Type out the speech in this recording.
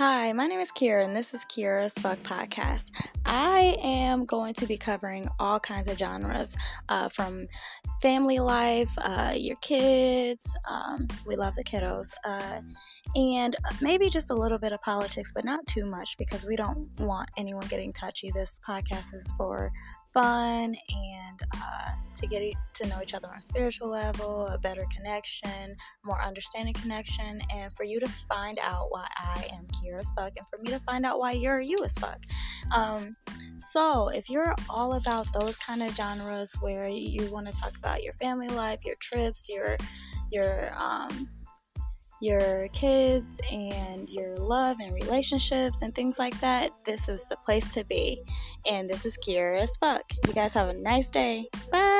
Hi, my name is Kira, and this is Kira as Fuck Podcast. I am going to be covering all kinds of genres uh, from family life, uh, your kids, um, we love the kiddos, uh, and maybe just a little bit of politics, but not too much because we don't want anyone getting touchy. This podcast is for fun and uh, to get to know each other on a spiritual level, a better connection, more understanding connection, and for you to find out why I am Kira as fuck, and for me to find out why you're you as fuck. Um, so, if you're all about those kind of genres where you want to talk about your family life, your trips, your your um, your kids and your love and relationships and things like that, this is the place to be. And this is Kira as fuck. You guys have a nice day. Bye.